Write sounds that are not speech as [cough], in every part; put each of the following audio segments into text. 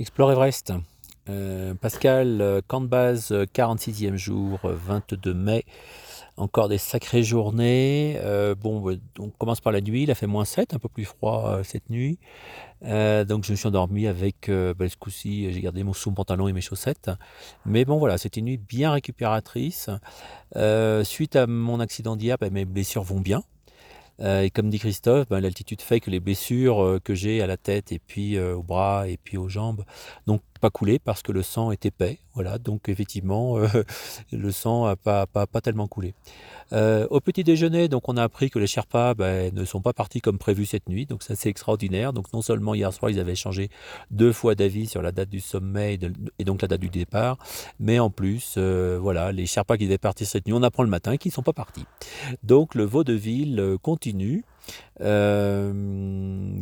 Explore Everest. Euh, Pascal, euh, camp de base, 46e jour, 22 mai. Encore des sacrées journées. Euh, bon, on commence par la nuit, il a fait moins 7, un peu plus froid cette nuit. donc je me suis endormi avec, bah, ce coup-ci, j'ai gardé mon sous-pantalon et mes chaussettes. Mais bon voilà, c'était une nuit bien récupératrice. suite à mon accident d'hier, bah, mes blessures vont bien. Euh, et comme dit Christophe, ben, l'altitude fait que les blessures euh, que j'ai à la tête et puis euh, aux bras et puis aux jambes pas coulé parce que le sang est épais. Voilà, donc effectivement, [laughs] le sang n'a pas, pas, pas, tellement coulé. au petit déjeuner, donc on a appris que les Sherpas ben, ne sont pas partis comme prévu cette nuit, donc ça c'est extraordinaire. Donc non seulement hier soir ils avaient changé deux fois d'avis sur la date du sommet et, donc la date du départ, mais en plus, voilà, les Sherpas qui devaient partir cette nuit, on apprend le matin qu'ils ne sont pas partis. Donc le vaudeville continue euh,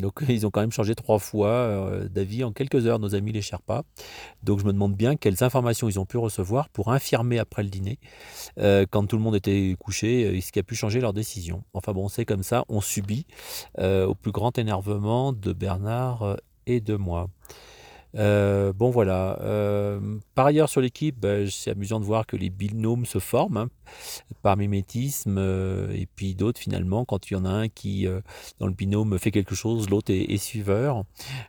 donc [laughs] ils ont quand même changé trois fois euh, d'avis en quelques heures, nos amis les Sherpas. Donc je me demande bien quelles informations ils ont pu recevoir pour infirmer après le dîner, euh, quand tout le monde était couché, ce qui a pu changer leur décision. Enfin bon, c'est comme ça, on subit au plus grand énervement de Bernard et de moi. Euh, bon voilà. Euh, par ailleurs sur l'équipe, bah, c'est amusant de voir que les binômes se forment hein, par mimétisme euh, et puis d'autres finalement quand il y en a un qui dans le binôme fait quelque chose, l'autre est, suiveur.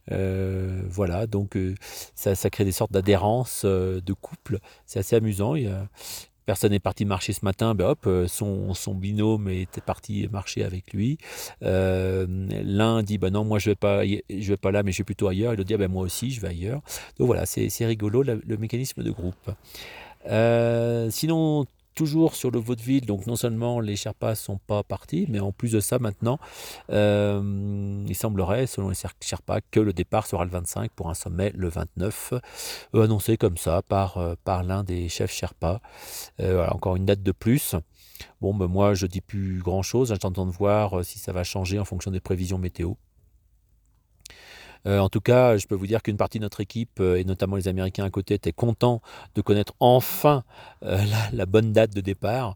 voilà, donc ça, ça, crée des sortes d'adhérence de couple. C'est assez amusant. Il y personne n'est parti marcher ce matin, ben hop, euh, son, binôme était parti marcher avec lui. Euh, l'un dit, ben non, moi je vais pas, je vais pas là, mais je suis plutôt ailleurs. Et l'autre dit, ah ben moi aussi, je vais ailleurs. Donc voilà, c'est rigolo le, mécanisme de groupe. Euh, sinon, toujours sur le vaudeville, donc non seulement les Sherpas ne sont pas partis, mais en plus de ça, maintenant, euh, il semblerait, selon les Sherpas, que le départ sera le 25 pour un sommet le 29, euh, annoncé comme ça par, euh, par l'un des chefs Sherpas. voilà, encore une date de plus. Bon, ben moi, je dis plus grand-chose. J'attends de voir si ça va changer en fonction des prévisions météo. Euh, en tout cas, je peux vous dire qu'une partie de notre équipe, euh, et notamment les Américains à côté, étaient contents de connaître enfin euh, [laughs] la, bonne date de départ.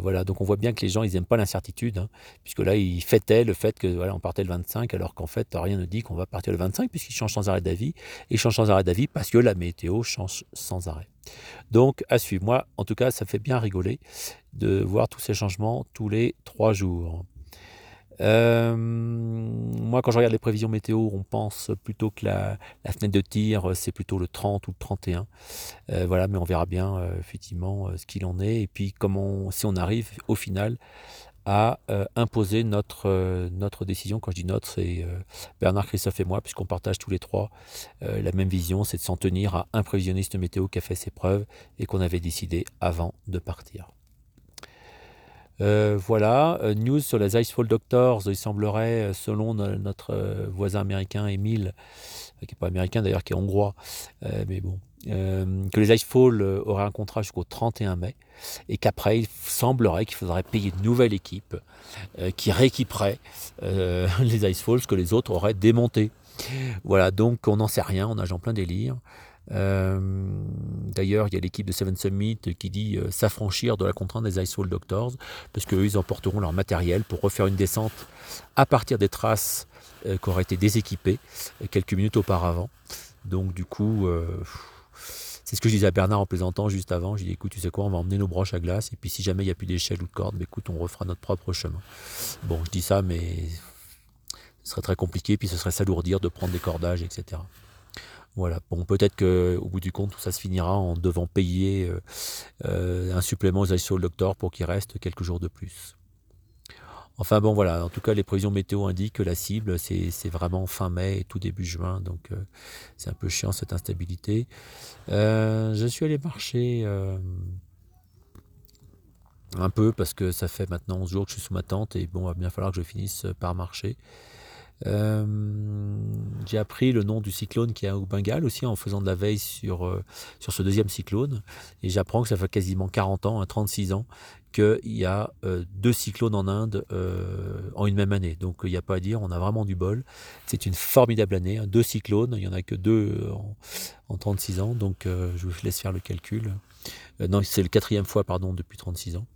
voilà, donc on voit bien que les gens, ils n'aiment pas l'incertitude, hein, puisque là, ils fêtaient le fait que voilà, on partait le 25, alors qu'en fait, rien ne dit qu'on va partir le 25, puisqu'ils changent sans arrêt d'avis. Et ils changent sans arrêt d'avis parce que la météo change sans arrêt. Donc, à suivre. Moi, en tout cas, ça fait bien rigoler de voir tous ces changements tous les trois jours. Euh, moi, quand je regarde les prévisions météo, on pense plutôt que la, fenêtre de tir, c'est plutôt le 30 ou le 31. Euh, voilà, mais on verra bien euh, effectivement ce qu'il en est. Et puis, comment, si on arrive au final à imposer notre, notre décision. Quand je dis notre, c'est Bernard, Christophe et moi, puisqu'on partage tous les trois la même vision, c'est de s'en tenir à un prévisionniste météo qui a fait ses preuves et qu'on avait décidé avant de partir. Euh, voilà, euh, news sur les Icefall Doctors, il semblerait, euh, selon notre voisin américain Emile, qui n'est pas américain d'ailleurs, qui est hongrois, mais bon, que les Icefall auraient un contrat jusqu'au 31 mai, et qu'après, il semblerait qu'il faudrait payer une nouvelle équipe qui rééquiperait [laughs] les Icefalls que les autres auraient démontés. Voilà, donc on n'en sait rien, on nage en plein délire. Euh, d'ailleurs, il y a l'équipe de Seven Summit qui dit euh, s'affranchir de la contrainte des Icefall Doctors, parce qu'eux, ils emporteront leur matériel pour refaire une descente à partir des traces euh, qui auraient été déséquipées quelques minutes auparavant. Donc, du coup, c'est ce que je disais à Bernard en plaisantant juste avant. J'ai dit écoute, tu sais quoi, on va emmener nos broches à glace, et puis si jamais il n'y a plus d'échelle ou de corde, bah, écoute, on refera notre propre chemin. Bon, je dis ça, mais ce serait très compliqué, puis ce serait s'alourdir de prendre des cordages, etc. Voilà. Bon, peut-être qu'au bout du compte, tout ça se finira en devant payer euh, euh, un supplément aux ISO Doctor pour qu'il reste quelques jours de plus. Enfin bon, voilà. En tout cas, les prévisions météo indiquent que la cible, c'est vraiment fin mai et tout début juin. Donc, euh, c'est un peu chiant cette instabilité. je suis allé marcher un peu parce que ça fait maintenant 11 jours que je suis sous ma tente et bon, il va bien falloir que je finisse par marcher. Euh, j'ai appris le nom du cyclone qui est au Bengale aussi en faisant de la veille sur, euh, sur ce deuxième cyclone. Et j'apprends que ça fait quasiment 40 ans, 36 hein, ans, qu'il y a euh, deux cyclones en Inde en une même année. Donc il n'y a pas à dire, on a vraiment du bol. C'est une formidable année. Hein. Deux cyclones, il n'y en a que deux en, en 36 ans. Donc je vous laisse faire le calcul. non, c'est le quatrième fois, pardon, depuis 36 ans.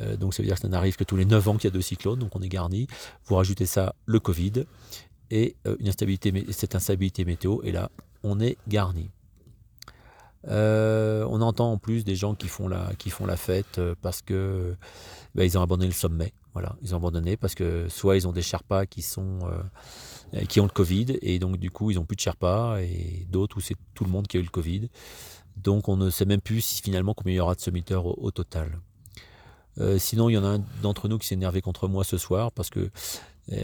Euh, donc ça veut dire que ça n'arrive que tous les 9 ans qu'il y a deux cyclones, donc on est garni. Vous rajoutez ça, le Covid, et euh, cette instabilité météo, et là, on est garni. Euh, on entend en plus des gens qui font la, fête parce que ben, ils ont abandonné le sommet. Voilà, ils ont abandonné parce que soit ils ont des Sherpas qui sont qui ont le Covid et donc du coup ils ont plus de Sherpas et d'autres où c'est tout le monde qui a eu le Covid. Donc on ne sait même plus si finalement combien il y aura de summiteurs au, total. Sinon, il y en a un d'entre nous qui s'est énervé contre moi ce soir parce que euh,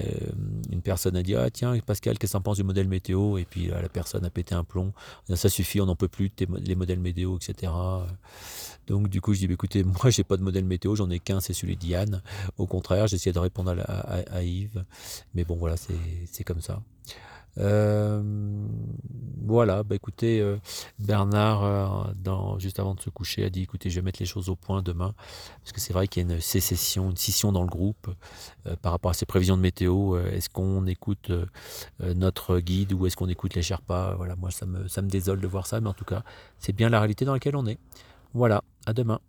une personne a dit Ah, tiens, Pascal, qu'est-ce que tu penses du modèle météo? Et puis la personne a pété un plomb. Ça suffit, on n'en peut plus, les modèles météo, etc. Donc, du coup, je dis bah, Écoutez, [laughs] moi, j'ai pas de modèle météo, j'en ai qu'un, c'est celui d'Yann. Au contraire, j'essaie de répondre à, Yves. Mais bon, voilà, c'est comme ça. Euh, voilà, bah écoutez, euh, Bernard, euh, juste avant de se coucher, a dit écoutez, je vais mettre les choses au point demain, parce que c'est vrai qu'il y a une sécession, une scission dans le groupe par rapport à ces prévisions de météo. est-ce qu'on écoute notre guide ou est-ce qu'on écoute les Sherpas? Voilà, moi ça me, ça me désole de voir ça, mais en tout cas, c'est bien la réalité dans laquelle on est. Voilà, à demain.